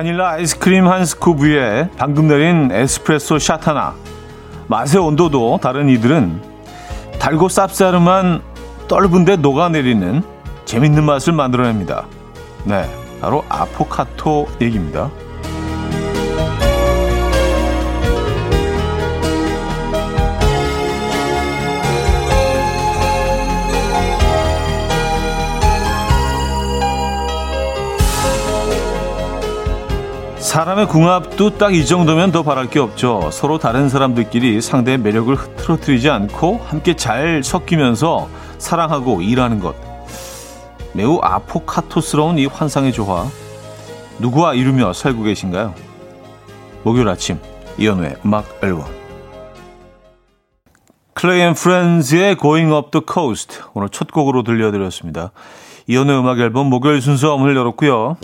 바닐라 아이스크림 한 스쿱 위에 방금 내린 에스프레소 샷 하나. 맛의 온도도 다른 이들은 달고 쌉싸름한 떫은데 녹아내리는 재밌는 맛을 만들어냅니다. 네, 바로 아포카토 얘기입니다. 사람의 궁합도 딱 이 정도면 더 바랄 게 없죠. 서로 다른 사람들끼리 상대의 매력을 흐트러뜨리지 않고 함께 잘 섞이면서 사랑하고 일하는 것. 매우 아포카토스러운 이 환상의 조화. 누구와 이루며 살고 계신가요? 목요일 아침 이현우의 음악 앨범 Clay and Friends의 Going Up the Coast 오늘 첫 곡으로 들려드렸습니다. 이연우의 음악 앨범 목요일 순서 문을 열었고요.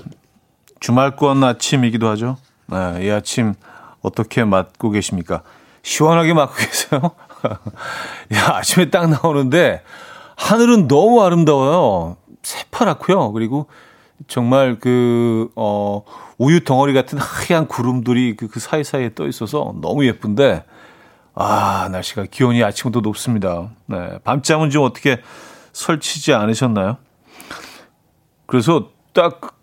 주말권 아침이기도 하죠. 네, 이 아침 어떻게 맞고 계십니까? 시원하게 맞고 계세요? 야, 아침에 딱 나오는데 하늘은 너무 아름다워요. 새파랗고요. 그리고 정말 그, 어, 우유 덩어리 같은 하얀 구름들이 그, 그 사이사이에 떠 있어서 너무 예쁜데, 아, 날씨가 기온이 아침부터 높습니다. 네. 밤잠은 좀 어떻게 설치지 않으셨나요? 그래서 딱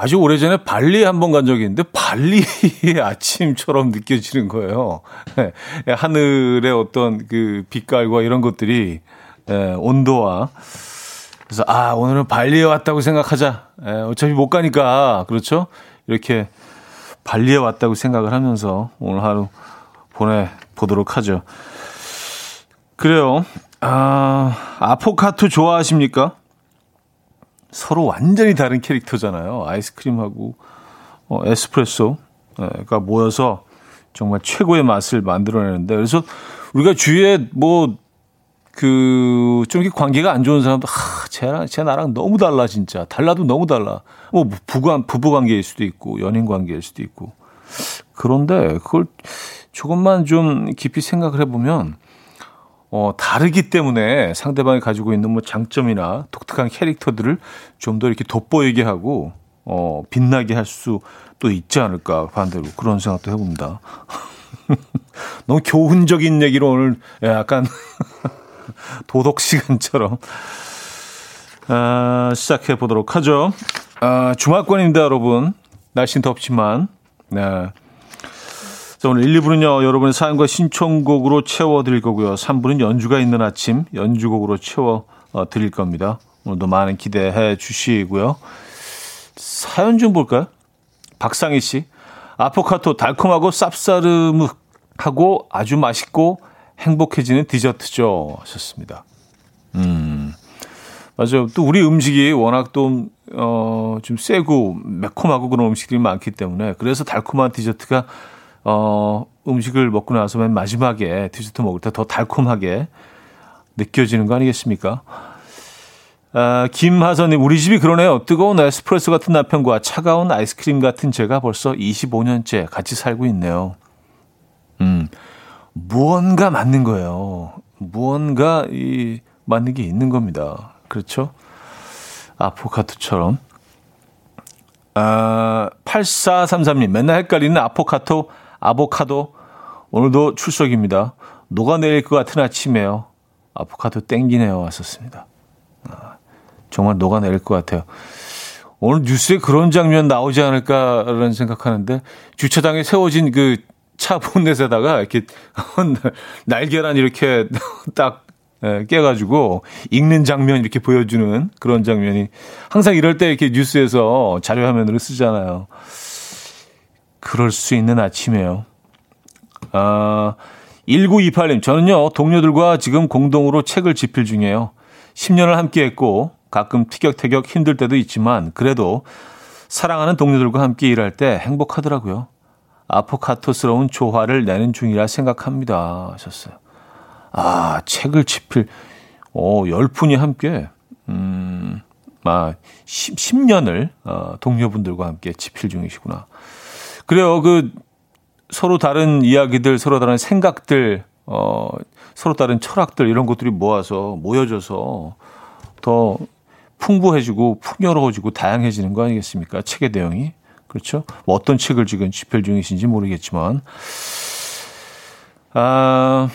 아주 오래전에 발리 한 번 간 적이 있는데 발리의 아침처럼 느껴지는 거예요. 네. 하늘의 어떤 그 빛깔과 이런 것들이 예, 온도와 그래서 아 오늘은 발리에 왔다고 생각하자. 예, 어차피 못 가니까 그렇죠. 이렇게 발리에 왔다고 생각을 하면서 오늘 하루 보내 보도록 하죠. 그래요. 아 아포카토 좋아하십니까? 서로 완전히 다른 캐릭터잖아요. 아이스크림하고 어, 에스프레소가 모여서 정말 최고의 맛을 만들어내는데 그래서 우리가 주위에 뭐 그좀 이렇게 관계가 안 좋은 사람도 하, 쟤랑 쟤 나랑 너무 달라 진짜. 달라도 너무 달라. 뭐 부부 부부 관계일 수도 있고 연인 관계일 수도 있고. 그런데 그걸 조금만 좀 깊이 생각을 해보면 어, 다르기 때문에 상대방이 가지고 있는 뭐 장점이나 독특한 캐릭터들을 좀 더 이렇게 돋보이게 하고, 어, 빛나게 할 수도 있지 않을까, 반대로. 그런 생각도 해봅니다. 너무 교훈적인 얘기로 오늘 약간 도덕 시간처럼, 아, 시작해 보도록 하죠. 아, 주말권입니다, 여러분. 날씨는 덥지만, 네. 자, 오늘 1, 2부는요, 여러분의 사연과 신청곡으로 채워드릴 거고요. 3부는 연주가 있는 아침, 연주곡으로 채워드릴 겁니다. 오늘도 많은 기대해 주시고요. 사연 좀 볼까요? 박상희 씨. 아포카토 달콤하고 쌉싸름하고 아주 맛있고 행복해지는 디저트죠. 하셨습니다. 음. 맞아요. 또 우리 음식이 워낙 또, 어, 좀 세고 매콤하고 그런 음식들이 많기 때문에 그래서 달콤한 디저트가 어, 음식을 먹고 나서 맨 마지막에 디저트 먹을 때 더 달콤하게 느껴지는 거 아니겠습니까? 아, 김하선님, 우리 집이 그러네요. 뜨거운 에스프레소 같은 남편과 차가운 아이스크림 같은 제가 벌써 25년째 같이 살고 있네요. 음, 무언가 맞는 거예요. 무언가 이, 맞는 게 있는 겁니다. 그렇죠? 아포카토처럼. 아, 8433님, 맨날 헷갈리는 아포카토 아보카도 오늘도 출석입니다. 녹아내릴 것 같은 아침에요. 아보카도 땡기네요. 왔었습니다. 아, 정말 녹아내릴 것 같아요. 오늘 뉴스에 그런 장면 나오지 않을까라는 생각하는데 주차장에 세워진 그 차 본넷에다가 이렇게 날계란 이렇게 딱 예, 깨가지고 읽는 장면 이렇게 보여주는 그런 장면이 항상 이럴 때 이렇게 뉴스에서 자료 화면으로 쓰잖아요. 그럴 수 있는 아침이에요. 아, 1928님, 저는요, 동료들과 지금 공동으로 책을 집필 중이에요. 10년을 함께 했고, 가끔 티격태격 힘들 때도 있지만, 그래도 사랑하는 동료들과 함께 일할 때 행복하더라고요. 아포카토스러운 조화를 내는 중이라 생각합니다. 하셨어요. 아, 책을 집필, 어, 열 분이 함께, 음, 아, 10, 10년을, 어, 동료분들과 함께 집필 중이시구나. 그래요. 그 서로 다른 이야기들, 서로 다른 생각들, 어, 서로 다른 철학들 이런 것들이 모아서 모여져서 더 풍부해지고 풍요로워지고 다양해지는 거 아니겠습니까? 책의 내용이. 그렇죠? 뭐 어떤 책을 지금 집필 중이신지 모르겠지만 아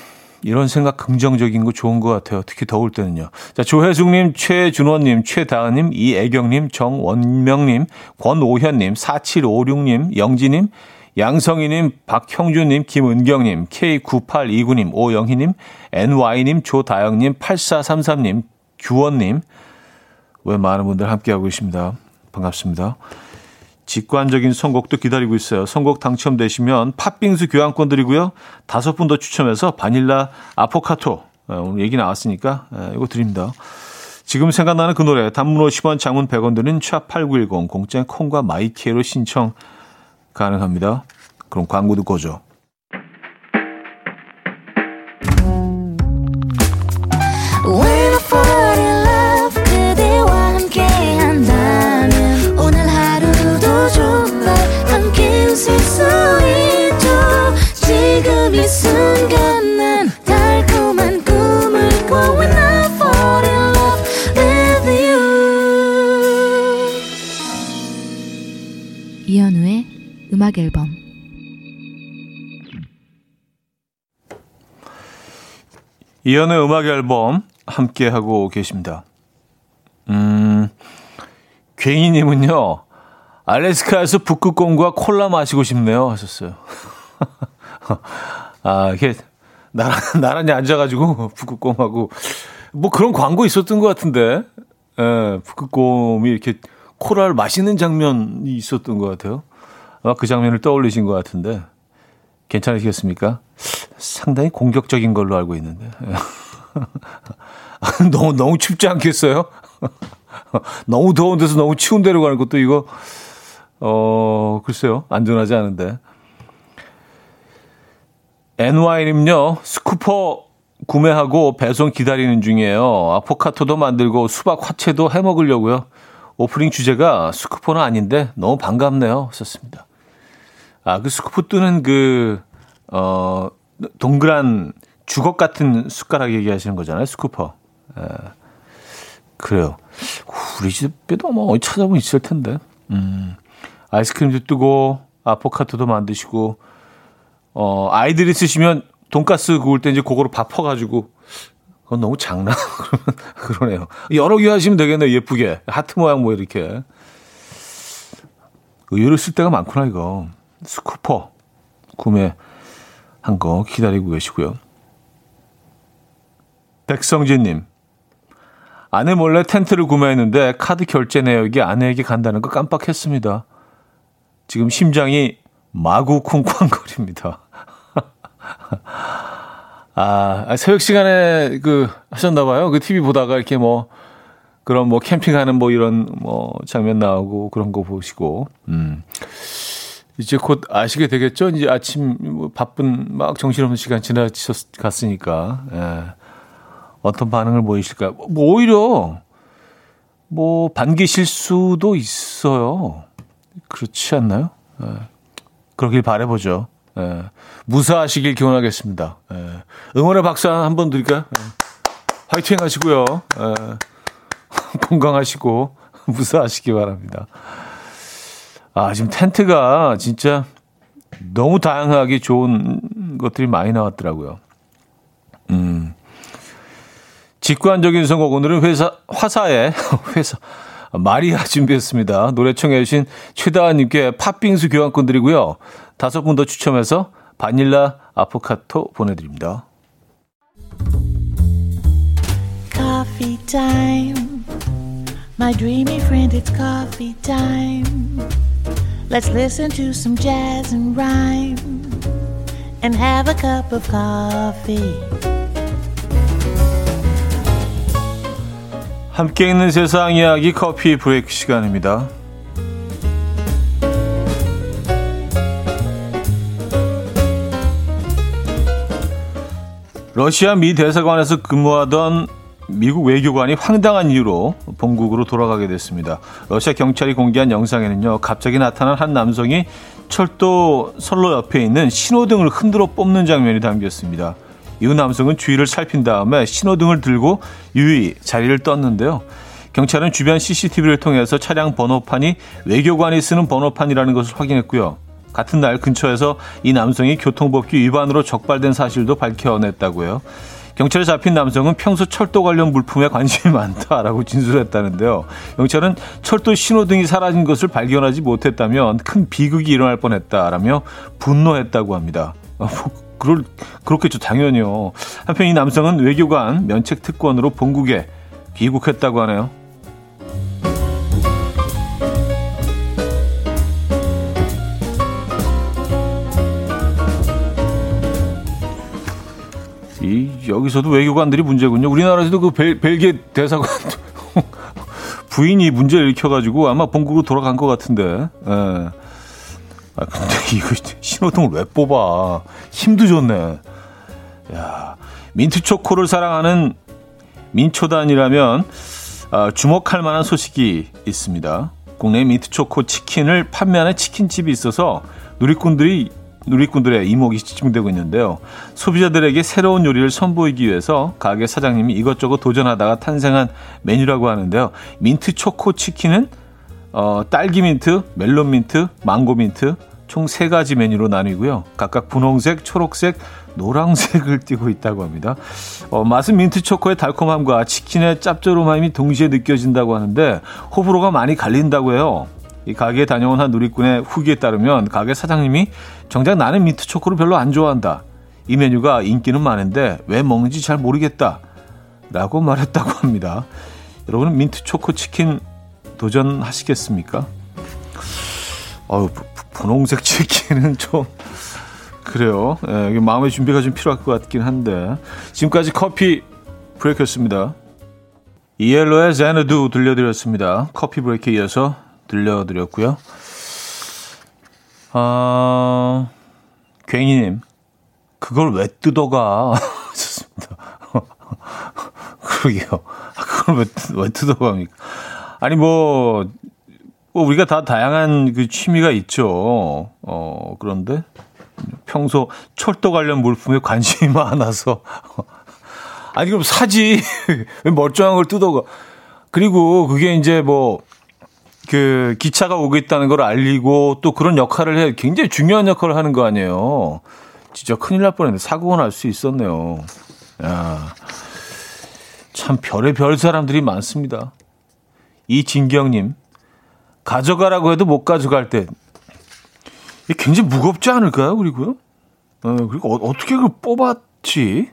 이런 생각 긍정적인 거 좋은 것 같아요. 특히 더울 때는요. 자, 조혜숙님, 최준원님, 최다은님, 이애경님, 정원명님, 권오현님, 4756님, 영지님, 양성희님, 박형준님, 김은경님, K9829님, 오영희님, NY님, 조다영님, 8433님, 규원님, 왜 많은 분들 함께하고 계십니다. 반갑습니다. 직관적인 선곡도 기다리고 있어요. 선곡 당첨되시면 팥빙수 교환권 드리고요. 다섯 분 더 추첨해서 바닐라 아포카토 어, 오늘 얘기 나왔으니까 어, 이거 드립니다. 지금 생각나는 그 노래 단문 50원 장문 100원 드는 샵8910 공짜 콩과 마이케로 신청 가능합니다. 그럼 광고 듣고 오죠. 이연의 음악 앨범 함께 하고 계십니다. 음, 괭이님은요, 알래스카에서 북극곰과 콜라 마시고 싶네요. 하셨어요. 아, 이게, 나란, 나란히 앉아가지고, 북극곰하고, 뭐 그런 광고 있었던 것 같은데, 예, 북극곰이 이렇게 콜라를 마시는 장면이 있었던 것 같아요. 아마 그 장면을 떠올리신 것 같은데 괜찮으시겠습니까? 상당히 공격적인 걸로 알고 있는데 너무 너무 춥지 않겠어요? 너무 더운 데서 너무 추운 데로 가는 것도 이거 어 글쎄요 안전하지 않은데 NY님요 scooper 구매하고 배송 기다리는 중이에요. 아포카토도 만들고 수박 화채도 해 먹으려고요. 오프닝 주제가 scooper는 아닌데 너무 반갑네요. 썼습니다. 아, 그 scoop 뜨는 그, 어, 동그란 주걱 같은 숟가락 얘기하시는 거잖아요. scooper. 에, 예. 그래요. 우리 집에도 뭐 어디 찾아보면 있을 텐데. 음, 아이스크림도 뜨고, 아포카토도 만드시고, 어, 아이들이 쓰시면 돈가스 구울 때 이제 그거로 밥 퍼가지고, 그건 너무 작나? 그러네요. 여러 개 하시면 되겠네요. 예쁘게. 하트 모양 뭐 이렇게. 의외로 쓸 때가 많구나, 이거. 스쿠퍼 구매한 거 기다리고 계시고요. 백성진님, 아내 몰래 텐트를 구매했는데 카드 결제 내역이 아내에게 간다는 거 깜빡했습니다. 지금 심장이 마구 쿵쾅거립니다. 아, 새벽 시간에 그 하셨나 봐요. 그 TV 보다가 이렇게 뭐 그런 뭐 캠핑하는 뭐 이런 뭐 장면 나오고 그런 거 보시고, 음. 이제 곧 아시게 되겠죠? 이제 아침 뭐 바쁜 막 정신없는 시간 지나갔으니까 예. 어떤 반응을 보이실까? 뭐 오히려 뭐 반기실 수도 있어요. 그렇지 않나요? 예. 그러길 바래보죠. 예. 무사하시길 기원하겠습니다. 예. 응원의 박수 한 번 드릴까요? 예. 화이팅 하시고요. 예. 건강하시고 무사하시기 바랍니다. 아, 지금 텐트가 진짜 너무 다양하게 좋은 것들이 많이 나왔더라고요. 음. 직관적인 선곡 오늘은 회사 화사의 회사 마리아 준비했습니다. 노래 청해 주신 최다은님께 팥빙수 교환권 드리고요. 다섯 분 더 추첨해서 바닐라 아포카토 보내 드립니다. Coffee time. My dreamy friend, it's coffee time. Let's listen to some jazz and rhyme and have a cup of coffee. 함께 있는 세상 이야기 커피 브레이크 시간입니다. 러시아 미 대사관에서 근무하던 미국 외교관이 황당한 이유로 본국으로 돌아가게 됐습니다. 러시아 경찰이 공개한 영상에는요, 갑자기 나타난 한 남성이 철도 선로 옆에 있는 신호등을 흔들어 뽑는 장면이 담겼습니다. 이후 남성은 주위를 살핀 다음에 신호등을 들고 유의 자리를 떴는데요. 경찰은 주변 CCTV를 통해서 차량 번호판이 외교관이 쓰는 번호판이라는 것을 확인했고요. 같은 날 근처에서 이 남성이 교통법규 위반으로 적발된 사실도 밝혀냈다고요. 경찰에 잡힌 남성은 평소 철도 관련 물품에 관심이 많다라고 진술했다는데요. 경찰은 철도 신호등이 사라진 것을 발견하지 못했다면 큰 비극이 일어날 뻔했다라며 분노했다고 합니다. 어, 뭐, 그럴, 그렇겠죠. 당연히요. 한편 이 남성은 외교관 면책 특권으로 본국에 귀국했다고 하네요. 여기서도 외교관들이 문제군요. 우리나라에서도 그 벨, 벨기에 대사관 부인이 문제를 일으켜가지고 아마 본국으로 돌아간 것 같은데. 예. 아 근데 이거 신호등을 왜 뽑아? 힘도 좋네. 야 민트 초코를 사랑하는 민초단이라면 아, 주목할 만한 소식이 있습니다. 국내 민트 초코 치킨을 판매하는 치킨집이 있어서 누리꾼들이 누리꾼들의 이목이 집중되고 있는데요. 소비자들에게 새로운 요리를 선보이기 위해서 가게 사장님이 이것저것 도전하다가 탄생한 메뉴라고 하는데요. 민트 초코 치킨은 어, 딸기 민트, 멜론 민트, 망고 민트 총세 가지 메뉴로 나뉘고요. 각각 분홍색, 초록색, 노란색을 띠고 있다고 합니다. 어, 맛은 민트 초코의 달콤함과 치킨의 짭조름함이 동시에 느껴진다고 하는데 호불호가 많이 갈린다고 해요. 이 가게에 다녀온 한 누리꾼의 후기에 따르면 가게 사장님이 정작 나는 민트 초코를 별로 안 좋아한다. 이 메뉴가 인기는 많은데 왜 먹는지 잘 모르겠다. 라고 말했다고 합니다. 여러분은 민트 초코 치킨 도전하시겠습니까? 어우, 분홍색 치킨은 좀, 그래요. 예, 마음의 준비가 좀 필요할 것 같긴 한데. 지금까지 커피 브레이크였습니다. 이엘로의 제너두 들려드렸습니다. 커피 브레이크에 이어서 들려드렸고요. 아, 괜히님, 그걸 왜 뜯어가? 좋습니다. 그러게요. 그걸 왜, 왜 뜯어갑니까? 아니, 뭐, 뭐, 우리가 다 다양한 그 취미가 있죠. 어, 그런데 평소 철도 관련 물품에 관심이 많아서. 아니, 그럼 사지. 왜 멀쩡한 걸 뜯어가? 그리고 그게 이제 뭐, 그 기차가 오고 있다는 걸 알리고 또 그런 역할을 해 굉장히 중요한 역할을 하는 거 아니에요. 진짜 큰일 날 뻔했는데 사고가 날 수 있었네요. 야. 참 별의 별 사람들이 많습니다. 이진경님 가져가라고 해도 못 가져갈 때 굉장히 무겁지 않을까요? 그리고요. 어, 그리고 어, 떻게 그걸 뽑았지?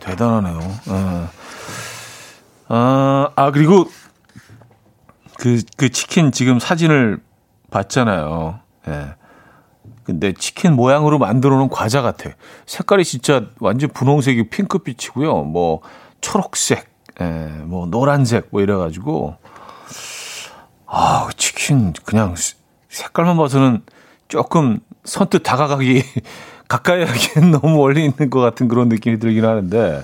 대단하네요. 어. 아, 아 그리고 그, 그 치킨 지금 사진을 봤잖아요. 예. 근데 치킨 모양으로 만들어 놓은 과자 같아. 색깔이 진짜 완전 분홍색이 핑크빛이고요. 뭐 초록색, 예, 뭐 노란색 뭐 이래 가지고 아, 치킨 그냥 색깔만 봐서는 조금 선뜻 다가가기 가까이 하기엔 너무 멀리 있는 것 같은 그런 느낌이 들긴 하는데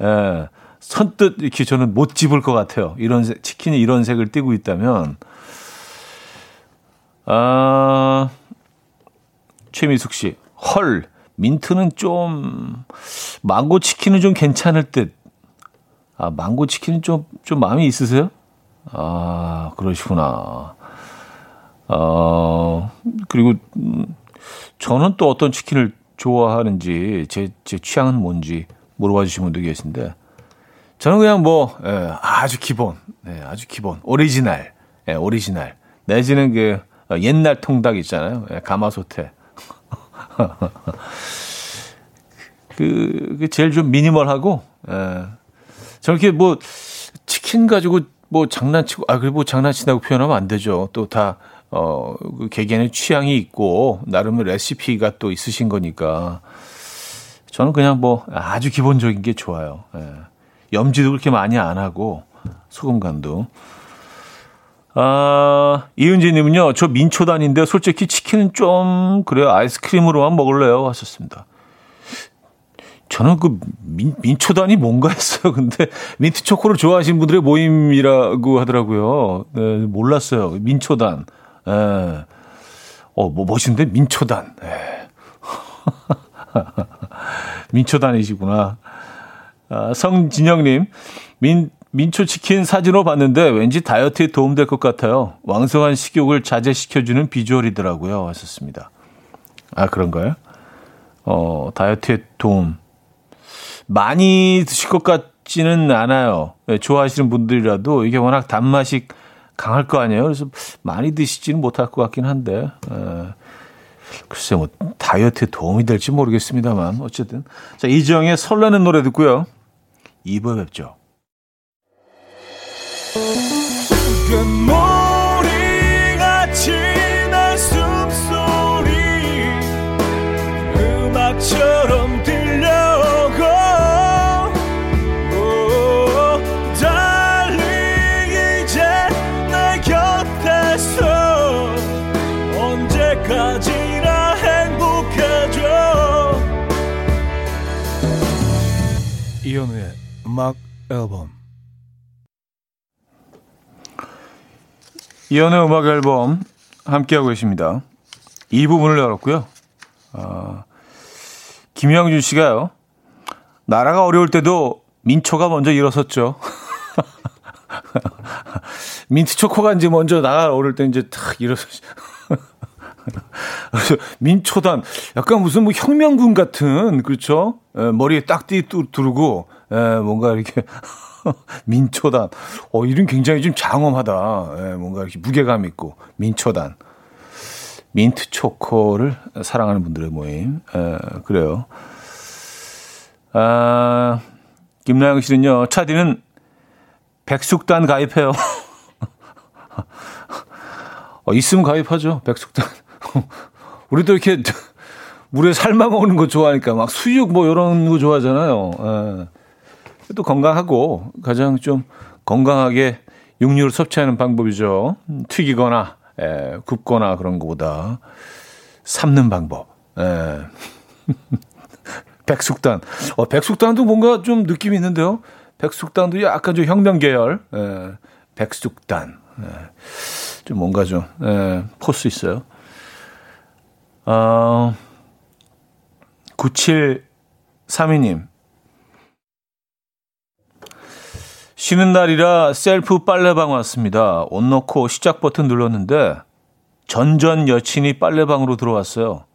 예. 선뜻 이렇게 저는 못 집을 것 같아요. 이런 색, 치킨이 이런 색을 띠고 있다면. 아, 최미숙 씨. 헐, 민트는 좀, 망고 치킨은 좀 괜찮을 듯. 아, 망고 치킨은 좀, 좀 마음이 있으세요? 아, 그러시구나. 어, 그리고, 음, 저는 또 어떤 치킨을 좋아하는지, 제, 제 취향은 뭔지 물어봐 주신 분도 계신데, 저는 그냥 뭐 예, 아주 기본, 예, 아주 기본, 오리지널, 예, 오리지널. 내지는 그 어, 옛날 통닭 있잖아요. 예, 가마솥에. 그, 그 제일 좀 미니멀하고, 예. 저렇게 뭐 치킨 가지고 뭐 장난치고, 아, 그리고 뭐 장난친다고 표현하면 안 되죠. 또 다, 어, 그 개개인의 취향이 있고, 나름의 레시피가 또 있으신 거니까. 저는 그냥 뭐 아주 기본적인 게 좋아요. 예. 염지도 그렇게 많이 안 하고 소금 간도. 아, 이은지님은요, 저 민초단인데 솔직히 치킨은 좀, 그래요. 아이스크림으로만 먹을래요. 하셨습니다. 저는 그 민, 민초단이 뭔가 했어요. 근데 민트 초코를 좋아하시는 분들의 모임이라고 하더라고요. 네, 몰랐어요. 민초단. 예. 어, 뭐 멋있는데? 민초단. 예. 민초단이시구나. 아, 성진영님, 민, 민초 치킨 사진으로 봤는데 왠지 다이어트에 도움될 것 같아요. 왕성한 식욕을 자제시켜주는 비주얼이더라고요. 하셨습니다. 아, 그런가요? 어, 다이어트에 도움. 많이 드실 것 같지는 않아요. 네, 좋아하시는 분들이라도 이게 워낙 단맛이 강할 거 아니에요. 그래서 많이 드시지는 못할 것 같긴 한데. 에, 글쎄, 뭐, 다이어트에 도움이 될지 모르겠습니다만. 어쨌든. 자, 이지영의 설레는 노래 듣고요. 2부에 뵙죠. 음악 앨범 이연의 음악 앨범 함께하고 계십니다. 이 부분을 열었고요. 어, 김영준 씨가요. 나라가 어려울 때도 민초가 먼저 일어섰죠. 민트 초코가 이제 먼저 나라 어려울 때 이제 탁 일어 섰죠. 민초단 약간 무슨 뭐 혁명군 같은 그렇죠? 에, 머리에 딱띠 두르고 에, 뭔가 이렇게 민초단. 어, 이름 굉장히 좀 장엄하다. 예, 뭔가 이렇게 무게감 있고. 민초단. 민트 초코를 사랑하는 분들의 모임. 예, 그래요. 아, 김나영 씨는요, 차디는 백숙단 가입해요. 어, 있으면 가입하죠. 백숙단. 우리도 이렇게 물에 삶아 먹는 거 좋아하니까 막 수육 뭐 이런 거 좋아하잖아요. 예. 또 건강하고 가장 좀 건강하게 육류를 섭취하는 방법이죠. 튀기거나 에, 굽거나 그런 것보다 삶는 방법. 에. 백숙단. 어, 백숙단도 뭔가 좀 느낌이 있는데요. 백숙단도 약간 좀 혁명 계열. 에, 백숙단. 에, 좀 뭔가 좀 에, 포스 있어요. 어, 9732님. 쉬는 날이라 셀프 빨래방 왔습니다. 옷 넣고 시작 버튼 눌렀는데 전전 여친이 빨래방으로 들어왔어요.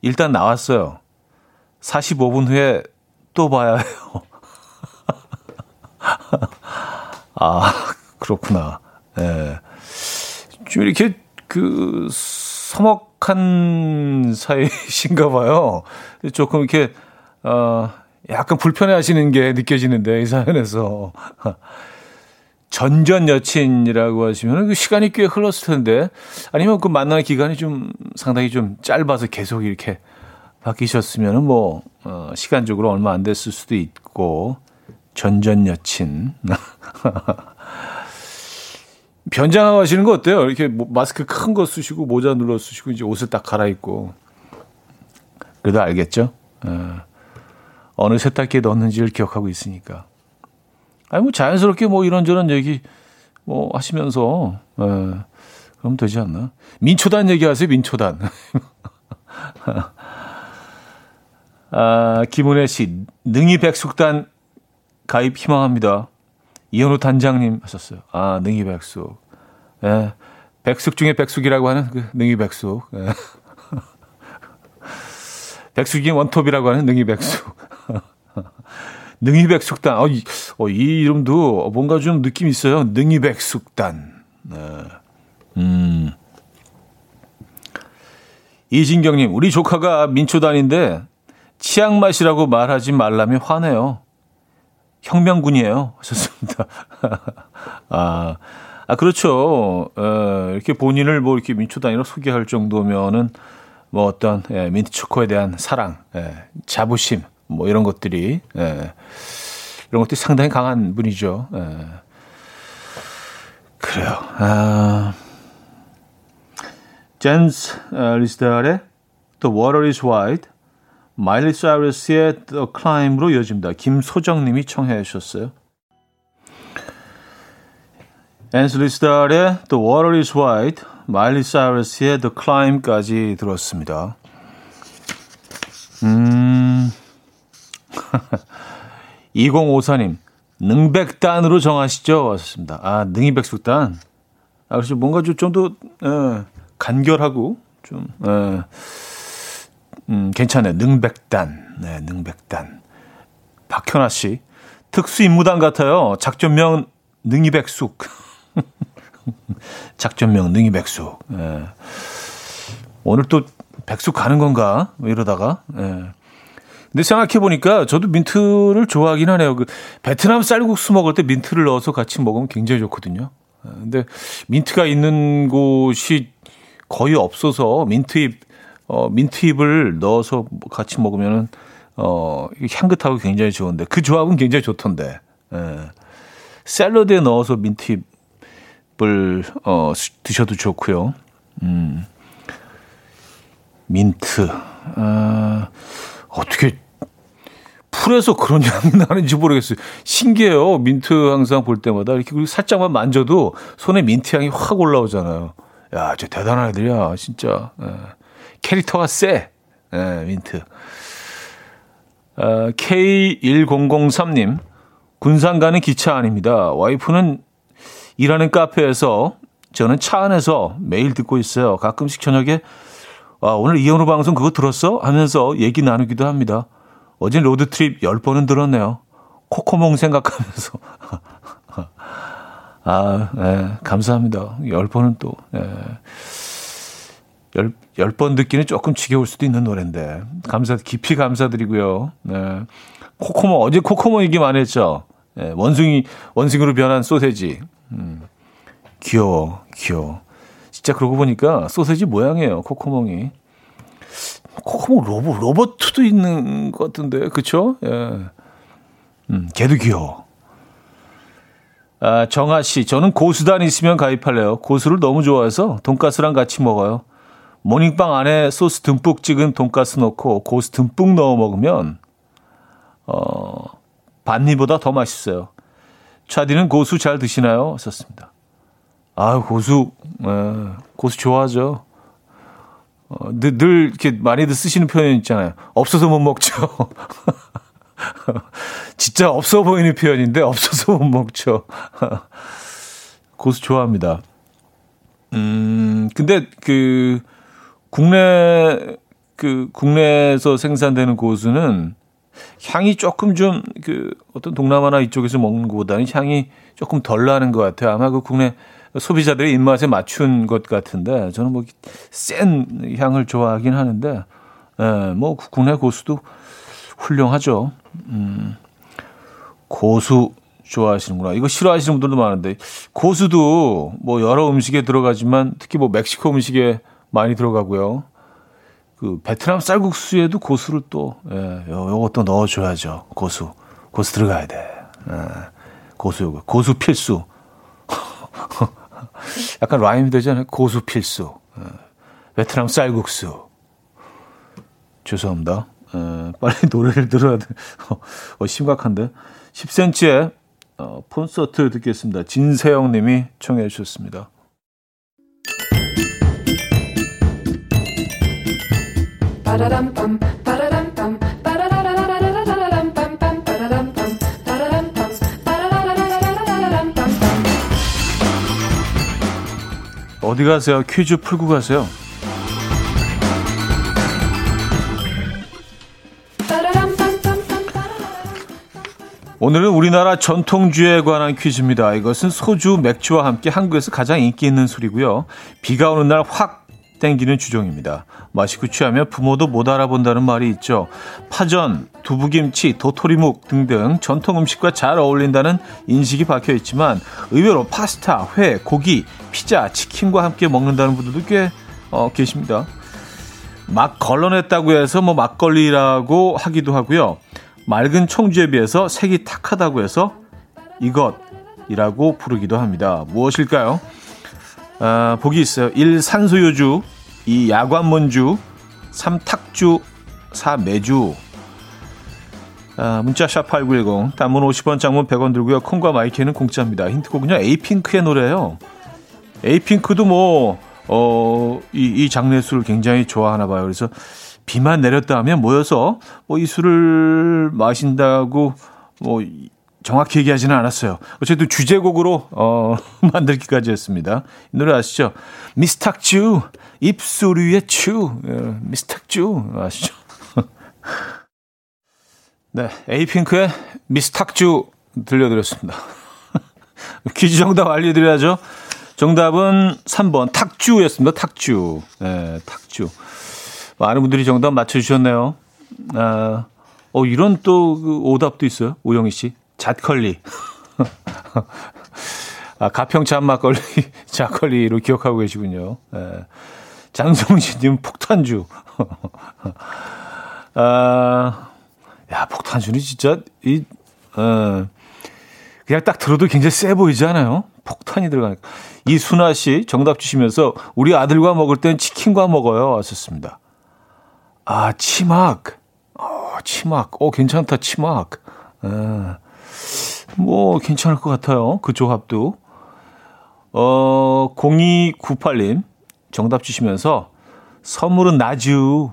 일단 나왔어요. 45분 후에 또 봐야 해요. 아, 그렇구나. 예. 네. 좀 이렇게 그 서먹한 사이신가 봐요. 조금 이렇게 어 약간 불편해 하시는 게 느껴지는데, 이 사연에서. 전전 여친이라고 하시면 그 시간이 꽤 흘렀을 텐데, 아니면 그 만나는 기간이 좀 상당히 좀 짧아서 계속 이렇게 바뀌셨으면 뭐, 어, 시간적으로 얼마 안 됐을 수도 있고, 전전 여친. 변장하시는 거 어때요? 이렇게 뭐 마스크 큰 거 쓰시고 모자 눌러 쓰시고 이제 옷을 딱 갈아입고. 그래도 알겠죠? 어. 어느 세탁기에 넣었는지를 기억하고 있으니까. 아니, 뭐 자연스럽게 뭐 이런저런 얘기 뭐 하시면서, 에, 예, 그럼 되지 않나? 민초단 얘기하세요, 민초단. 아, 김은혜 씨, 능이 백숙단 가입 희망합니다. 이현우 단장님 하셨어요. 아, 능이 백숙. 예. 백숙 중에 백숙이라고 하는 그 능이 백숙. 예. 백숙이 원톱이라고 하는 능이 백숙. 능이백숙단. 어, 이, 어, 이 이름도 뭔가 좀 느낌 있어요. 능이백숙단. 네. 음. 이진경님, 우리 조카가 민초단인데 치약 맛이라고 말하지 말라며 화내요. 혁명군이에요. 하셨습니다. 아, 아, 그렇죠. 어, 이렇게 본인을 뭐 이렇게 민초단이라고 소개할 정도면은 뭐 어떤 예, 민트 초코에 대한 사랑, 예, 자부심, 뭐 이런 것들이 예, 이런 것들이 상당히 강한 분이죠. 예. 그래요. 아, 옌스 어, 리스달의 The Water is Wide, 마일리 사이러스의 The Climb로 이어집니다. 김소정님이 청해 주셨어요. 옌스 리스달의 The Water is Wide, 마일리 사이러스의 The Climb까지 들었습니다. 음... 2054님, 능백단으로 정하시죠. 왔습니다. 아, 능이백숙단. 아, 그렇죠. 뭔가 좀더 예, 간결하고 좀 예, 음, 괜찮아요. 능백단. 네, 능백단. 박현아 씨. 특수 임무단 같아요. 작전명 능이백숙. 작전명 능이백숙. 예. 오늘 또 백숙 가는 건가? 뭐 이러다가. 예. 근데 생각해 보니까 저도 민트를 좋아하긴 하네요. 그 베트남 쌀국수 먹을 때 민트를 넣어서 같이 먹으면 굉장히 좋거든요. 예. 근데 민트가 있는 곳이 거의 없어서 민트잎 어 민트잎을 넣어서 같이 먹으면은 어 향긋하고 굉장히 좋은데 그 조합은 굉장히 좋던데. 예. 샐러드에 넣어서 민트잎을 어 드셔도 좋고요. 음. 민트. 아, 어떻게 풀에서 그런 향이 나는지 모르겠어요. 신기해요. 민트 항상 볼 때마다 이렇게 살짝만 만져도 손에 민트 향이 확 올라오잖아요. 야, 저 대단한 애들이야, 진짜. 예. 캐릭터가 세. 예, 민트. 어, K1003님, 군산 가는 기차 아닙니다. 와이프는 일하는 카페에서 저는 차 안에서 매일 듣고 있어요. 가끔씩 저녁에 아, 오늘 이현우 방송 그거 들었어? 하면서 얘기 나누기도 합니다. 어제 road trip 10번은 들었네요. 코코몽 생각하면서. 아, 네, 감사합니다. 10번은 또, 네. 10, 10번 듣기는 조금 지겨울 수도 있는 노래인데. 감사, 깊이 감사드리고요. 네. 코코몽, 어제 코코몽 얘기 많이 했죠. 네, 원숭이, 원숭이로 변한 소세지. 음, 귀여워, 귀여워. 진짜 그러고 보니까 소세지 모양이에요. 코코몽이. 코코몽 로봇, 로봇도 있는 것 같은데. 그쵸? 예. 음, 걔도 귀여워. 아, 정아 씨, 저는 고수단 있으면 가입할래요. 고수를 너무 좋아해서 돈가스랑 같이 먹어요. 모닝빵 안에 소스 듬뿍 찍은 돈가스 넣고 고수 듬뿍 넣어 먹으면 어, 반미보다 더 맛있어요. 차디는 고수 잘 드시나요? 썼습니다. 아, 고수, 에, 고수 좋아하죠. 어, 늘, 늘 이렇게 많이들 쓰시는 표현 있잖아요. 없어서 못 먹죠. 진짜 없어 보이는 표현인데 없어서 못 먹죠. 고수 좋아합니다. 음, 근데 그 국내 그 국내에서 생산되는 고수는 향이 조금 좀 그 어떤 동남아나 이쪽에서 먹는 것보다는 향이 조금 덜 나는 것 같아요. 아마 그 국내 소비자들의 입맛에 맞춘 것 같은데 저는 뭐 센 향을 좋아하긴 하는데 예, 뭐 국내 고수도 훌륭하죠. 음, 고수 좋아하시는구나. 이거 싫어하시는 분들도 많은데 고수도 뭐 여러 음식에 들어가지만 특히 뭐 멕시코 음식에 많이 들어가고요. 그 베트남 쌀국수에도 고수를 또 예, 요것도 넣어줘야죠. 고수 고수 들어가야 돼. 예, 고수 고수 필수. 약간 라임이 되잖아요. 고수 필수. 예. 베트남 쌀국수. 죄송합니다. 에, 빨리 노래를 들어야 돼. 어, 심각한데. 10cm의 어, 콘서트 듣겠습니다. 진세영 님이 청해 주셨습니다. 어디 가세요? 퀴즈 풀고 가세요. 오늘은 우리나라 전통주에 관한 퀴즈입니다. 이것은 소주, 맥주와 함께 한국에서 가장 인기 있는 술이고요. 비가 오는 날 확 땡기는 주종입니다. 마시고 취하면 부모도 못 알아본다는 말이 있죠. 파전, 두부김치, 도토리묵 등등 전통 음식과 잘 어울린다는 인식이 박혀 있지만 의외로 파스타, 회, 고기, 피자, 치킨과 함께 먹는다는 분들도 꽤 어, 계십니다. 막 걸러냈다고 해서 뭐 막걸리라고 하기도 하고요. 맑은 청주에 비해서 색이 탁하다고 해서 이것이라고 부르기도 합니다. 무엇일까요? 아, 복이 있어요. 1. 산소유주 2. 야관문주 3. 탁주 4. 매주 아, 문자 샵8910 단문 50원 장문 100원 들고요. 콩과 마이크는 공짜입니다. 힌트곡은요. 에이핑크의 노래예요. 에이핑크도 뭐 어, 이, 이 장르의 술을 굉장히 좋아하나 봐요. 그래서 비만 내렸다 하면 모여서 뭐 이 술을 마신다고 뭐 정확히 얘기하지는 않았어요. 어쨌든 주제곡으로 어, 만들기까지 했습니다. 이 노래 아시죠? 미스탁주 츄 예, 미스탁주 아시죠? 네, 에이핑크의 미스탁주 들려드렸습니다. 퀴즈 정답 알려드려야죠. 정답은 3번 탁주였습니다. 탁주. 네, 탁주. 많은 분들이 정답 맞춰주셨네요. 아, 어, 이런 또 그 오답도 있어요. 오영희 씨. 잣컬리. 아, 가평찬 막걸리, 잣컬리로 기억하고 계시군요. 네. 장성진님 폭탄주. 아, 야, 폭탄주는 진짜, 이, 어, 그냥 딱 들어도 굉장히 세 보이지 않아요? 폭탄이 들어가니까. 이순아 씨 정답 주시면서 우리 아들과 먹을 땐 치킨과 먹어요. 왔었습니다. 아, 치막. 어, 치막. 어, 괜찮다, 치막. 에, 뭐, 괜찮을 것 같아요. 그 조합도. 어, 0298님 정답 주시면서 선물은 나주.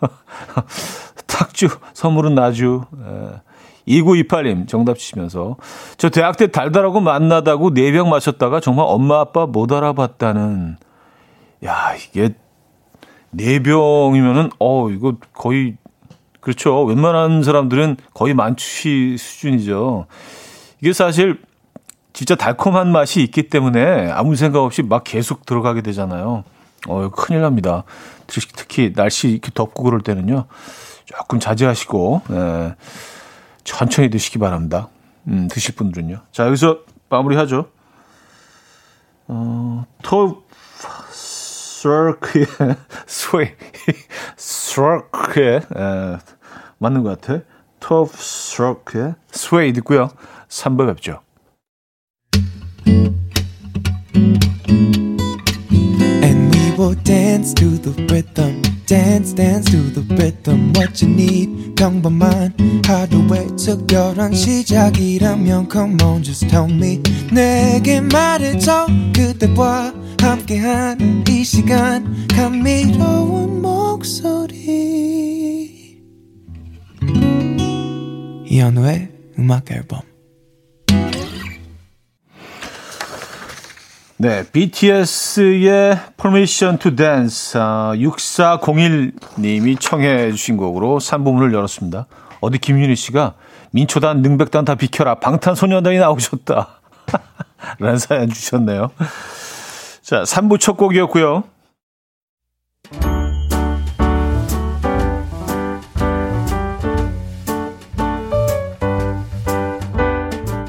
탁주, 선물은 나주. 에. 2928님 정답 주시면서 저 대학 때 달달하고 만나다고 네병 마셨다가 정말 엄마 아빠 못 알아봤다는 야 이게 네 병이면은 어 이거 거의 그렇죠 웬만한 사람들은 거의 만취 수준이죠 이게 사실 진짜 달콤한 맛이 있기 때문에 아무 생각 없이 막 계속 들어가게 되잖아요 어 큰일 납니다 특히 날씨 이렇게 덥고 그럴 때는요 조금 자제하시고 예. 천천히 드시기 바랍니다. 음, 드실 분들은요. 자, 여기서 마무리하죠. 어, 톱, 스워크의, 스웨이, 스워크의, 맞는 것 같아. 톱, 스워크의, Sway 듣고요. 3부 뵙죠. And we will dance to the rhythm. Dance dance to the rhythm what you need 평범한 하루의 특별한 시작이라면 come on just tell me 내게 말해줘 그대와 함께한 이 시간 감미로운 목소리 이현우의 음악 앨범 네, BTS의 Permission to Dance 아, 6401님이 청해 주신 곡으로 3부문을 열었습니다. 어디 김윤희 씨가 민초단, 능백단 다 비켜라. 방탄소년단이 나오셨다. 라는 사연 주셨네요. 자, 3부 첫 곡이었고요.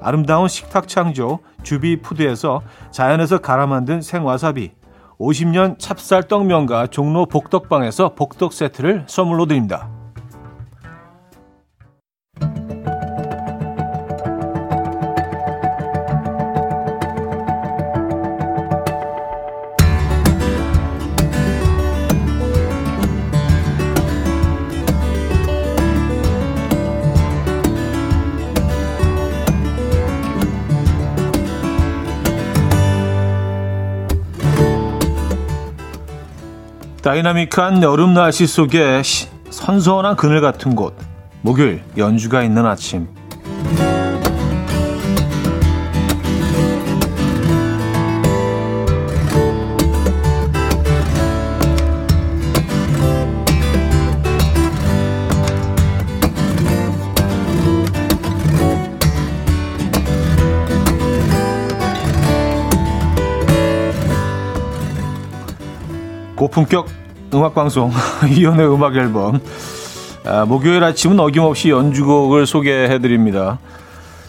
아름다운 식탁 창조 주비푸드에서 자연에서 갈아 만든 생와사비 50년 찹쌀 떡면과 종로 복덕방에서 복덕 세트를 선물로 드립니다. 다이나믹한 여름 날씨 속에 선선한 그늘 같은 곳. 목요일 연주가 있는 아침. 고품격 음악방송 이연의 음악 앨범 아, 목요일 아침은 어김없이 연주곡을 소개해드립니다.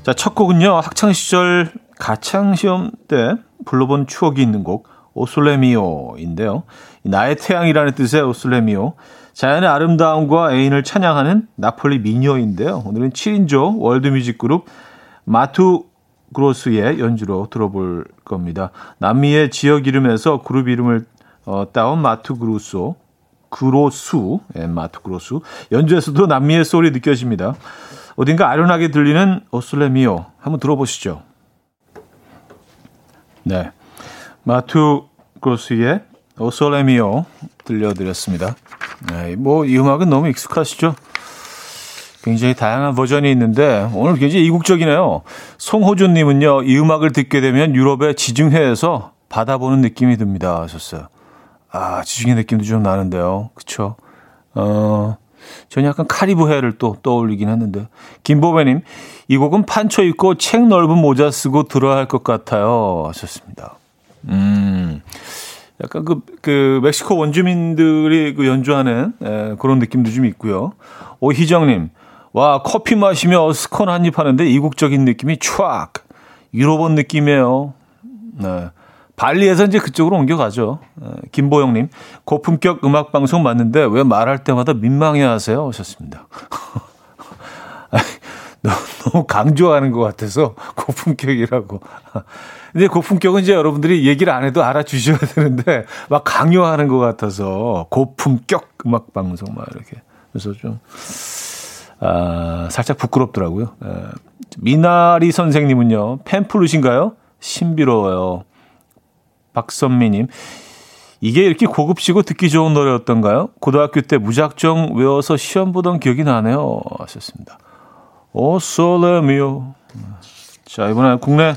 자, 첫 곡은요. 학창 시절 가창 시험 때 불러본 추억이 있는 곡 오솔레미오인데요. 나의 태양이라는 뜻의 오솔레미오 자연의 아름다움과 애인을 찬양하는 나폴리 미녀인데요. 오늘은 7인조 월드뮤직 그룹 마투 그로스의 연주로 들어볼 겁니다. 남미의 지역 이름에서 그룹 이름을 어, 따온 마투 그루소, 그로수, 예, 마투 그로수. 연주에서도 남미의 소리 느껴집니다. 어딘가 아련하게 들리는 오슬레미오. 한번 들어보시죠. 네. 마투 그로스의 오솔레미오 들려드렸습니다. 네, 뭐 이 음악은 너무 익숙하시죠? 굉장히 다양한 버전이 있는데 오늘 굉장히 이국적이네요. 송호준님은요 이 음악을 듣게 되면 유럽의 지중해에서 바다 보는 느낌이 듭니다 하셨어요. 아, 지중해 느낌도 좀 나는데요. 그쵸? 어, 저는 약간 카리브해를 또 떠올리긴 했는데. 김보배님, 이 곡은 판초 입고 책 넓은 모자 쓰고 들어야 할 것 같아요. 하셨습니다. 음, 약간 그, 그, 멕시코 원주민들이 그 연주하는 에, 그런 느낌도 좀 있고요. 오희정님, 와, 커피 마시며 스콘 한 입 하는데 이국적인 느낌이 촥! 유럽 온 느낌이에요. 네. 발리에서 이제 그쪽으로 옮겨가죠. 어, 김보영님, 고품격 음악 방송 맞는데 왜 말할 때마다 민망해 하세요? 하셨습니다. 너무 강조하는 것 같아서 고품격이라고. 근데 고품격은 이제 여러분들이 얘기를 안 해도 알아주셔야 되는데 막 강요하는 것 같아서 고품격 음악 방송 막 이렇게. 그래서 좀 아, 살짝 부끄럽더라고요. 에, 미나리 선생님은요 팬플루신가요? 신비로워요. 박선미님. 이게 이렇게 고급지고 듣기 좋은 노래였던가요? 고등학교 때 무작정 외워서 시험 보던 기억이 나네요. 하셨습니다. 오, 솔레미오. 자, 이번에 국내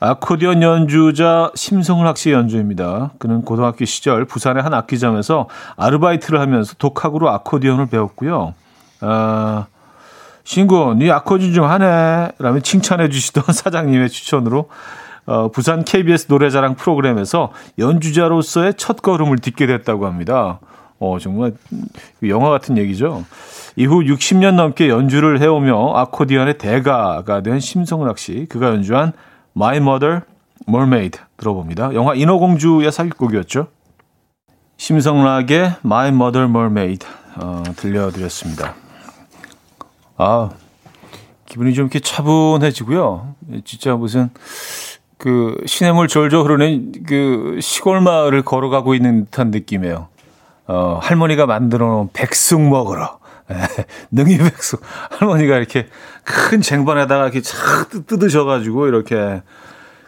아코디언 연주자 심성훈 씨 연주입니다. 그는 고등학교 시절 부산의 한 악기점에서 아르바이트를 하면서 독학으로 아코디언을 배웠고요. 아, 신구, 네 아코디언 좀 하네. 라며 칭찬해 주시던 사장님의 추천으로 어, 부산 KBS 노래자랑 프로그램에서 연주자로서의 첫 걸음을 딛게 됐다고 합니다. 어, 정말 영화 같은 얘기죠. 이후 60년 넘게 연주를 해오며 아코디언의 대가가 된 심성락 씨, 그가 연주한 My Mother Mermaid 들어봅니다. 영화 인어공주의 삽입곡이었죠. 심성락의 My Mother Mermaid 어, 들려드렸습니다. 아, 기분이 좀 이렇게 차분해지고요. 진짜 무슨 그 시냇물 졸졸 흐르는 그 시골 마을을 걸어가고 있는 듯한 느낌이에요. 어, 할머니가 만들어 놓은 백숙 먹으러. 예, 능이 백숙. 할머니가 이렇게 큰 쟁반에다가 이렇게 착 뜯으셔가지고 이렇게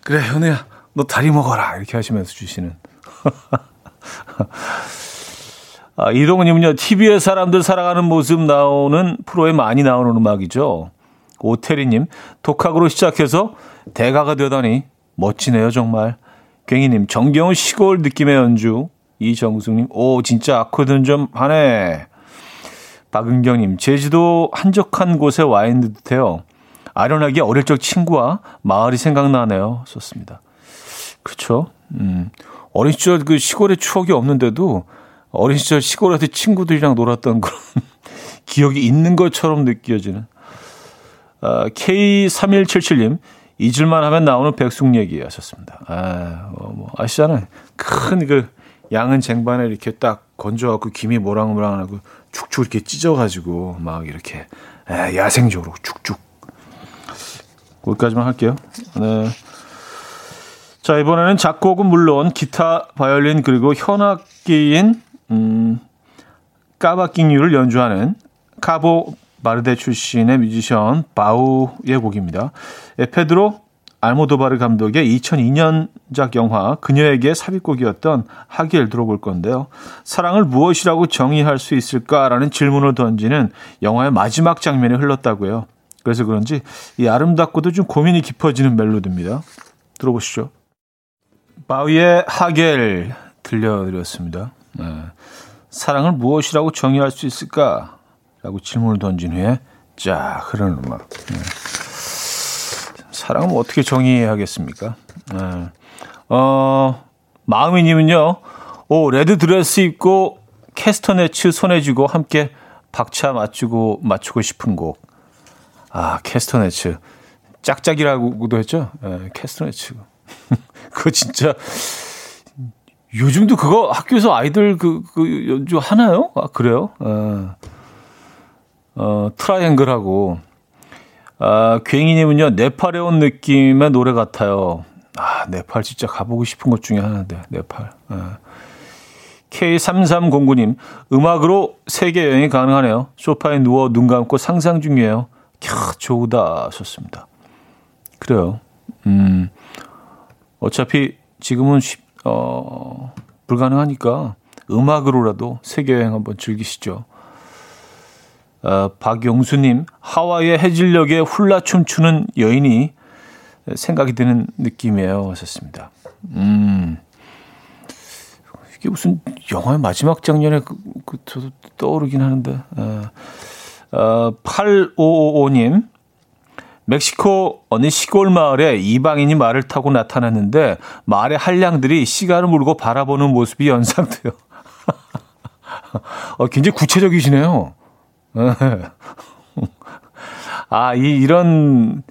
그래 현우야 너 다리 먹어라 이렇게 하시면서 주시는. 아, 이동훈님은요 TV에 사람들 살아가는 모습 나오는 프로에 많이 나오는 음악이죠. 오태리님 독학으로 시작해서 대가가 되다니 멋지네요, 정말. 괭이님, 정겨운 시골 느낌의 연주. 이정숙님, 오, 진짜 아코드는 좀 하네. 박은경님, 제주도 한적한 곳에 와 있는 듯해요. 아련하게 어릴 적 친구와 마을이 생각나네요. 썼습니다. 그쵸? 음, 어린 시절 그 시골에 추억이 없는데도 어린 시절 시골에서 친구들이랑 놀았던 그런 기억이 있는 것처럼 느껴지는. 아, K3177님, 잊을만 하면 나오는 백숙 얘기 하셨습니다. 아, 뭐, 뭐 아시잖아요. 큰 그 양은 쟁반에 이렇게 딱 건져갖고 김이 모락모락하고 축축 이렇게 찢어가지고 막 이렇게 아, 야생적으로 축축. 거기까지만 할게요. 네. 자, 이번에는 작곡은 물론 기타, 바이올린 그리고 현악기인 음, 까바킹류를 연주하는 카보 바르데 출신의 뮤지션 바우의 곡입니다. 에페드로 알모도바르 감독의 2002년작 영화 그녀에게 삽입곡이었던 하길 들어볼 건데요. 사랑을 무엇이라고 정의할 수 있을까라는 질문을 던지는 영화의 마지막 장면이 흘렀다고요. 그래서 그런지 이 아름답고도 좀 고민이 깊어지는 멜로디입니다. 들어보시죠. 바위의 하겔 들려드렸습니다. 네. 사랑을 무엇이라고 정의할 수 있을까? 라고 질문을 던진 후에 쫙 흐르는 음악. 네. 사랑은 어떻게 정의하겠습니까? 네. 어, 마음이님은요, 오, 레드 드레스 입고 캐스터네츠 손에 쥐고 함께 박자 맞추고, 맞추고 싶은 곡. 아, 캐스터네츠. 짝짝이라고도 했죠? 네, 캐스터네츠. 그거 진짜, 요즘도 그거 학교에서 아이들 그, 그 연주 하나요? 아, 그래요? 어, 어 트라이앵글하고. 아, 괭이님은요, 네팔에 온 느낌의 노래 같아요. 아, 네팔 진짜 가보고 싶은 것 중에 하나인데, 네팔. 아. K3309님, 음악으로 세계 여행이 가능하네요. 소파에 누워 눈 감고 상상 중이에요. 캬, 좋다. 좋습니다. 그래요. 음, 어차피 지금은 쉽, 어, 불가능하니까 음악으로라도 세계 여행 한번 즐기시죠. 어, 박용수님, 하와이의 해질녘에 훌라 춤추는 여인이 생각이 드는 느낌이에요. 하셨습니다. 음, 이게 무슨 영화의 마지막 장면에 그, 그, 저도 떠오르긴 하는데. 어, 어, 8555님, 멕시코 어느 시골 마을에 이방인이 말을 타고 나타났는데 말의 한량들이 시간을 물고 바라보는 모습이 연상돼요. 어, 굉장히 구체적이시네요. 아, 이, 이런,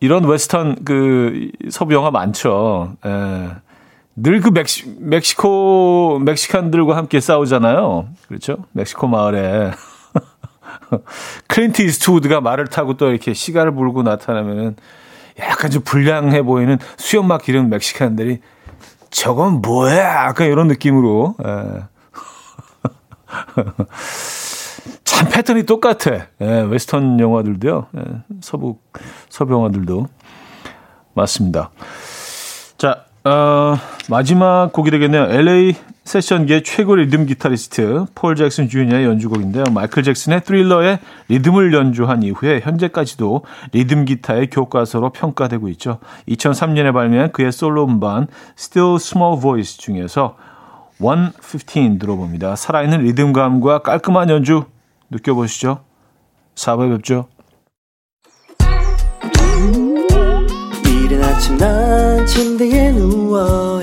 이런 웨스턴 그 서부 영화 많죠. 예. 늘 그 멕시, 멕시코, 멕시칸들과 함께 싸우잖아요. 그렇죠? 멕시코 마을에. 클린트 이스트우드가 말을 타고 또 이렇게 시가를 물고 나타나면은 약간 좀 불량해 보이는 수염 막 기른 멕시칸들이 저건 뭐야? 약간 이런 느낌으로. 예. 참 패턴이 똑같아. 예, 웨스턴 영화들도요. 예, 서부 서부 영화들도 맞습니다. 자, 어, 마지막 곡이 되겠네요. LA 세션계 최고 리듬 기타리스트 폴 잭슨 주니어의 연주곡인데요. 마이클 잭슨의 Thriller의 리듬을 연주한 이후에 현재까지도 리듬 기타의 교과서로 평가되고 있죠. 2003년에 발매한 그의 솔로 음반 Still Small Voice 중에서 115 들어봅니다. 살아있는 리듬감과 깔끔한 연주 느껴보시죠. 4부에 뵙죠. 이른 아침 난 침대에 누워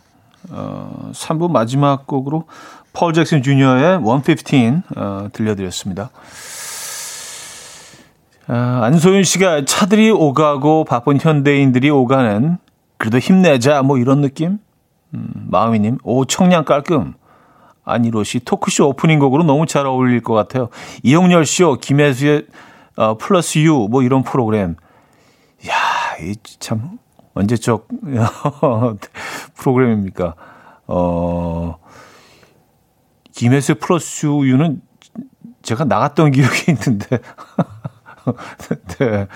어, 3부 마지막 곡으로 펄 잭슨 주니어의 115 어, 들려드렸습니다. 어, 안소윤 씨가 차들이 오가고 바쁜 현대인들이 오가는 그래도 힘내자 뭐 이런 느낌? 음, 마음이님 오 청량 깔끔 아니로 씨 토크쇼 오프닝 곡으로 너무 잘 어울릴 것 같아요. 이용열 쇼 김혜수의 어, 플러스 유 뭐 이런 프로그램. 야, 이참 언제적 프로그램입니까? 어, 김혜수 플러스 유는 제가 나갔던 기억이 있는데, 네.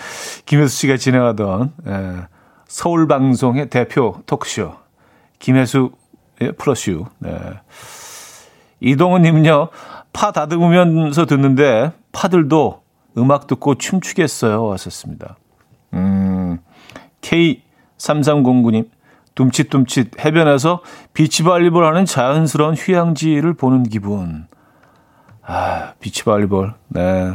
김혜수 씨가 진행하던 예, 서울 방송의 대표 토크쇼 김혜수 플러스 유. 네. 이동훈 님은요 파 다듬으면서 듣는데 파들도 음악 듣고 춤추겠어요. 왔었습니다. 음, K3309님 둠칫둠칫 해변에서 비치발리볼 하는 자연스러운 휴양지를 보는 기분. 아, 비치발리볼. 네.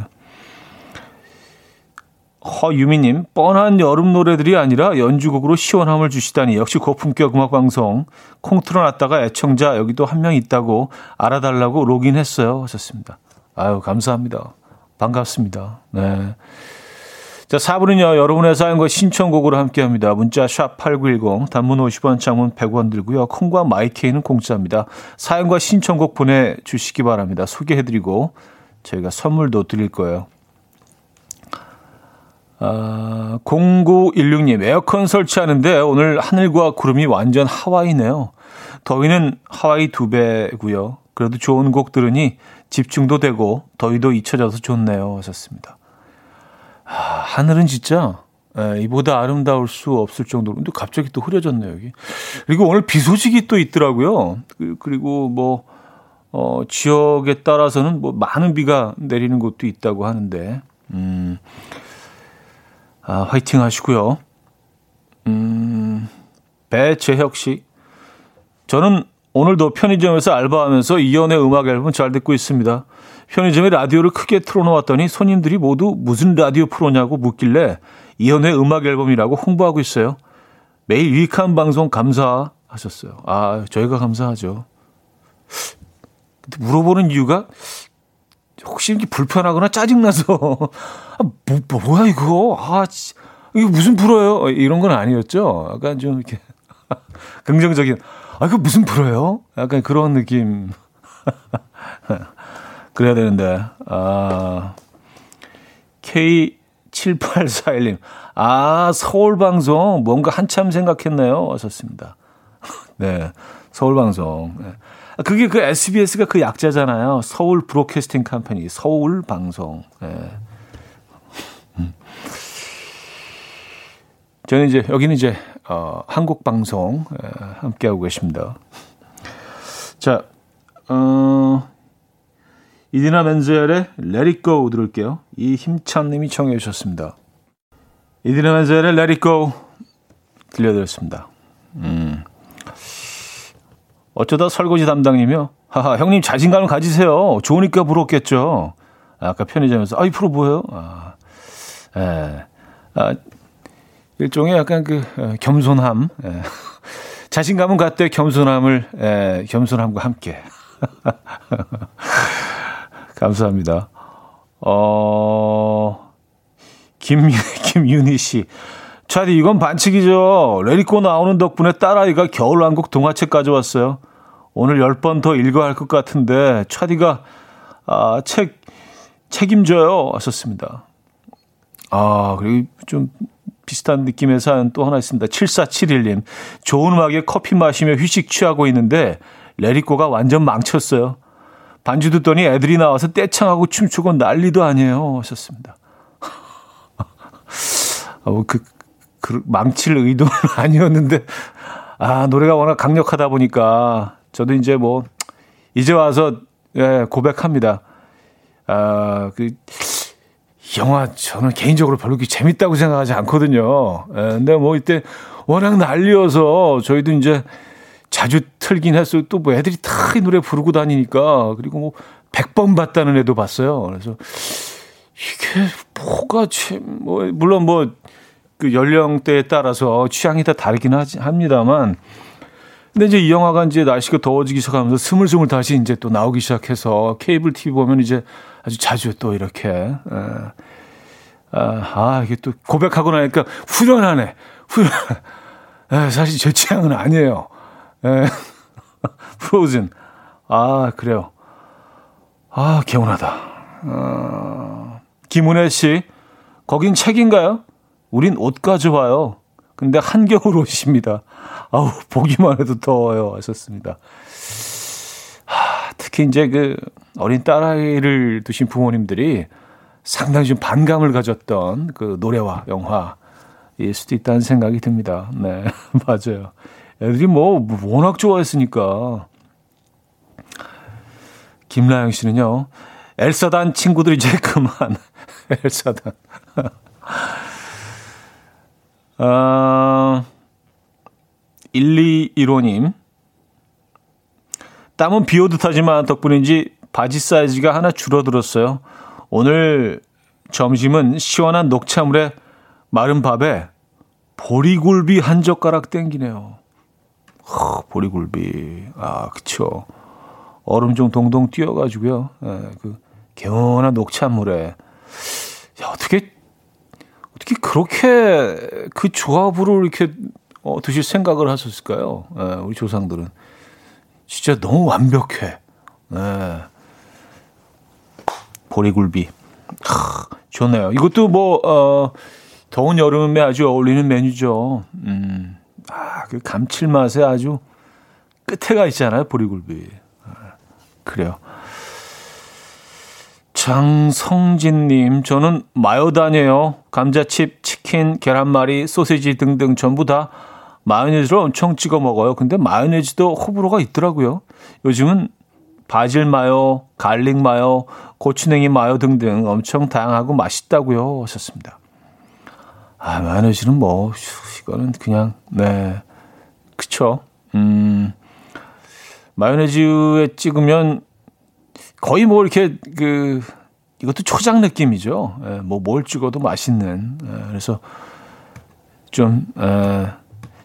허유미님, 뻔한 여름 노래들이 아니라 연주곡으로 시원함을 주시다니 역시 고품격 음악 방송. 콩 틀어놨다가 애청자 여기도 한 명 있다고 알아달라고 로그인했어요. 하셨습니다. 아유, 감사합니다. 반갑습니다. 네. 자, 4부는요, 여러분의 사연과 신청곡으로 함께 합니다. 문자 샵8910, 단문 50원, 장문 100원 들고요. 콩과 마이케이는 공짜입니다. 사연과 신청곡 보내주시기 바랍니다. 소개해드리고, 저희가 선물도 드릴 거예요. 아, 0916님, 에어컨 설치하는데 오늘 하늘과 구름이 완전 하와이네요. 더위는 하와이 두 배고요. 그래도 좋은 곡 들으니 집중도 되고 더위도 잊혀져서 좋네요. 하셨습니다. 아, 하늘은 진짜 에, 이보다 아름다울 수 없을 정도로. 근데 갑자기 또 흐려졌네요 여기. 그리고 오늘 비 소식이 또 있더라고요. 그, 그리고 뭐 어, 지역에 따라서는 뭐 많은 비가 내리는 곳도 있다고 하는데 음, 아, 화이팅 하시고요. 음, 배재혁 씨. 저는 오늘도 편의점에서 알바하면서 이연의 음악 앨범 잘 듣고 있습니다. 편의점에 라디오를 크게 틀어놓았더니 손님들이 모두 무슨 라디오 프로냐고 묻길래 이연의 음악 앨범이라고 홍보하고 있어요. 매일 유익한 방송 감사하셨어요. 아, 저희가 감사하죠. 근데 물어보는 이유가 혹시 이렇게 불편하거나 짜증나서 아, 뭐, 뭐야 이거 아 이거 무슨 불어요 이런 건 아니었죠 약간 좀 이렇게 긍정적인 아, 그 무슨 프로예요? 약간 그런 느낌. 그래야 되는데. 아, K7841님. 아, 서울방송. 뭔가 한참 생각했네요. 하셨습니다. 네. 서울방송. 네. 그게 그 SBS가 그 약자잖아요. 서울 브로캐스팅 컴퍼니. 서울방송. 네. 음. 저는 이제, 여기는 이제 어, 한국 방송 함께하고 계십니다. 자, 어, 이디나 멘젤의 Let It Go 들을게요. 이힘찬님이 청해 주셨습니다. 이디나 멘젤의 Let It Go 들려드렸습니다. 음. 어쩌다 설거지 담당이며 하하 형님 자신감을 가지세요. 좋으니까 부럽겠죠. 아까 편의점에서 아이 프로 뭐예요? 아, 예. 아, 일종의 약간 그 어, 겸손함, 예. 자신감은 갖되 겸손함을 예, 겸손함과 함께 감사합니다. 어 김, 김윤희 씨. 차디, 이건 반칙이죠. 레리코 나오는 덕분에 딸아이가 겨울왕국 동화책 가져왔어요. 오늘 10번 더 읽어야 할 것 같은데, 차디가, 아, 책, 책임져요. 하셨습니다. 아, 그리고 좀 비슷한 느낌의 사연 또 하나 있습니다. 7471님. 좋은 음악에 커피 마시며 휴식 취하고 있는데 레리코가 완전 망쳤어요. 반주 듣더니 애들이 나와서 떼창하고 춤추고 난리도 아니에요. 하셨습니다. 아, 뭐 그, 그, 망칠 의도는 아니었는데, 아, 노래가 워낙 강력하다 보니까 저도 이제 뭐, 이제 와서, 예, 고백합니다. 아, 그, 영화 저는 개인적으로 별로 그렇게 재밌다고 생각하지 않거든요. 에, 예, 근데 뭐 이때 워낙 난리여서 저희도 이제 자주 틀긴 했어요. 또 뭐 애들이 다 이 노래 부르고 다니니까 그리고 뭐 100번 봤다는 애도 봤어요. 그래서 이게 뭐가 뭐 물론 뭐 그 연령대에 따라서 취향이 다 다르긴 하지, 합니다만 근데 이제 이 영화가 이제 날씨가 더워지기 시작하면서 스물스물 다시 이제 또 나오기 시작해서 케이블 TV 보면 이제 아주 자주 또 이렇게 에, 아, 아, 이게 또 고백하고 나니까 후련하네. 후련. 에, 사실 제 취향은 아니에요. 에, 프로즌. 아, 그래요. 아, 개운하다. 어, 김은혜 씨, 거긴 책인가요? 우린 옷 가져와요. 근데 한겨울 옷입니다. 아우, 보기만 해도 더워요. 하셨습니다. 하, 특히 이제 그 어린 딸아이를 두신 부모님들이 상당히 좀 반감을 가졌던 그 노래와 영화일 수도 있다는 생각이 듭니다. 네, 맞아요. 애들이 뭐 워낙 좋아했으니까. 김라영 씨는요, 엘사단 친구들 이제 그만. 엘사단. 아, 1215님. 땀은 비 오듯 하지만 덕분인지 바지 사이즈가 하나 줄어들었어요. 오늘 점심은 시원한 녹차물에 마른 밥에 보리굴비 한 젓가락 땡기네요. 허, 보리굴비. 아, 그쵸. 얼음 좀 동동 띄어가지고요. 예, 그, 개운한 녹차물에. 야, 어떻게, 어떻게 그렇게 그 조합으로 이렇게 어, 드실 생각을 하셨을까요? 예, 우리 조상들은. 진짜 너무 완벽해. 예. 보리굴비. 하, 좋네요. 이것도 뭐, 어, 더운 여름에 아주 어울리는 메뉴죠. 음, 아, 그 감칠맛에 아주 끝에가 있잖아요, 보리굴비. 아, 그래요. 장성진님, 저는 마요 다녀요. 감자칩, 치킨, 계란말이, 소시지 등등 전부 다 마요네즈를 엄청 찍어 먹어요. 근데 마요네즈도 호불호가 있더라고요. 요즘은 바질 마요, 갈릭 마요, 고추냉이 마요 등등 엄청 다양하고 맛있다고요. 하셨습니다. 아, 마요네즈는 뭐, 이거는 그냥, 네. 그쵸. 음, 마요네즈에 찍으면 거의 뭐 이렇게 그 이것도 초장 느낌이죠. 예, 뭐뭘 찍어도 맛있는. 예, 그래서 좀 에,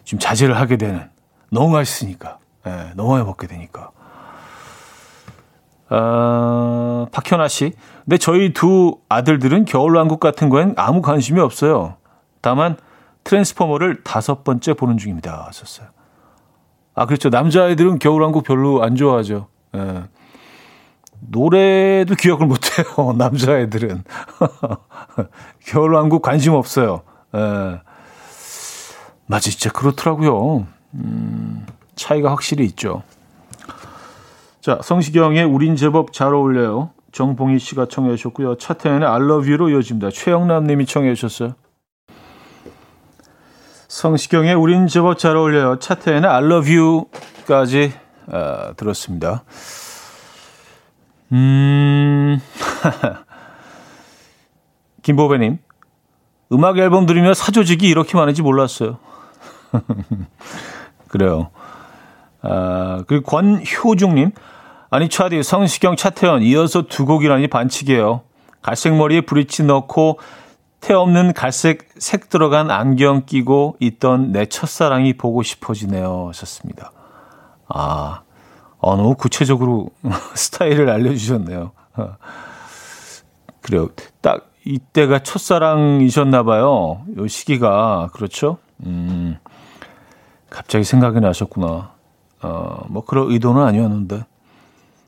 좀 자제를 하게 되는. 너무 맛있으니까. 예, 너무 많이 먹게 되니까. 아, 박현아 씨. 근데 저희 두 아들들은 겨울왕국 같은 거엔 아무 관심이 없어요. 다만 트랜스포머를 다섯 번째 보는 중입니다. 하셨어요. 아, 그렇죠. 남자아이들은 겨울왕국 별로 안 좋아하죠. 예. 노래도 기억을 못해요. 남자애들은. 겨울왕국 관심 없어요. 예. 맞아, 진짜 그렇더라고요. 음, 차이가 확실히 있죠. 자, 성시경의 우린 제법 잘 어울려요. 정봉희 씨가 청해 주셨고요. 차태현의 I love you로 이어집니다. 최영남 님이 청해 주셨어요. 성시경의 우린 제법 잘 어울려요. 차태현의 I love you까지 어, 들었습니다. 음, 김보배님, 음악 앨범 들으며 사조직이 이렇게 많은지 몰랐어요. 그래요. 아, 그리고 권효중님, 아니, 차디, 성시경, 차태현, 이어서 두 곡이라니 반칙이에요. 갈색 머리에 브릿지 넣고, 태 없는 갈색 색 들어간 안경 끼고 있던 내 첫사랑이 보고 싶어지네요. 하셨습니다. 아, 어, 너무 구체적으로 스타일을 알려주셨네요. 어. 그래요. 딱 이때가 첫사랑이셨나 봐요. 요 시기가 그렇죠. 음, 갑자기 생각이 나셨구나. 어, 뭐 그런 의도는 아니었는데.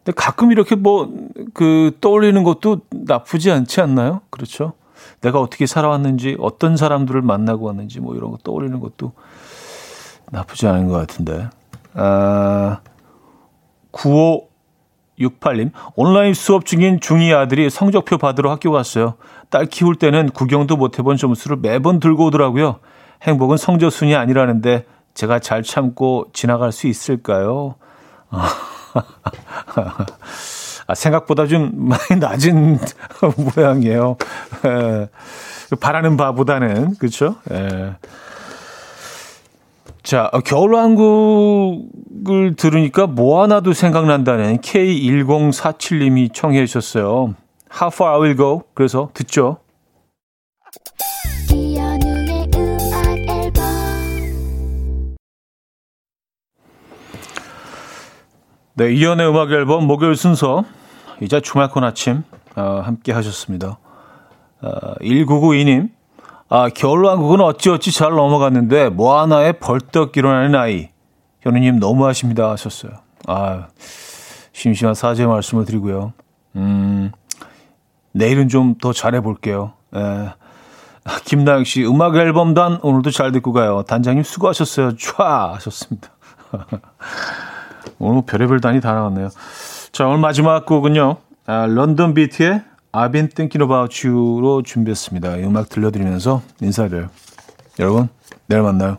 근데 가끔 이렇게 뭐 그 떠올리는 것도 나쁘지 않지 않나요? 그렇죠. 내가 어떻게 살아왔는지, 어떤 사람들을 만나고 왔는지 뭐 이런 거 떠올리는 것도 나쁘지 않은 것 같은데. 아, 9568님, 온라인 수업 중인 중2 아들이 성적표 받으러 학교 갔어요. 딸 키울 때는 구경도 못 해본 점수를 매번 들고 오더라고요. 행복은 성적순이 아니라는데 제가 잘 참고 지나갈 수 있을까요? 아, 생각보다 좀 많이 낮은 모양이에요. 에, 바라는 바보다는, 그렇죠? 에. 자, 어, 겨울왕국을 들으니까 뭐 하나도 생각난다는 K1047님이 청해 주셨어요. How far I will go. 그래서 듣죠. 네, 이연의 음악 앨범 목요일 순서 이제 주말권 아침 어, 함께 하셨습니다. 어, 1992님 아, 겨울왕국은 어찌어찌 잘 넘어갔는데 뭐 하나에 벌떡 일어나는 아이. 현우님 너무하십니다 하셨어요. 아, 심심한 사죄 말씀을 드리고요. 음, 내일은 좀 더 잘해볼게요. 예. 김나영 씨, 음악 앨범단 오늘도 잘 듣고 가요. 단장님 수고하셨어요. 촤! 하셨습니다. 오늘 뭐 별의별 단이 다 나왔네요. 자, 오늘 마지막 곡은요. 아, 런던 비트의 I've been thinking about you로 준비했습니다. 이 음악 들려드리면서 인사드려요. 여러분, 내일 만나요.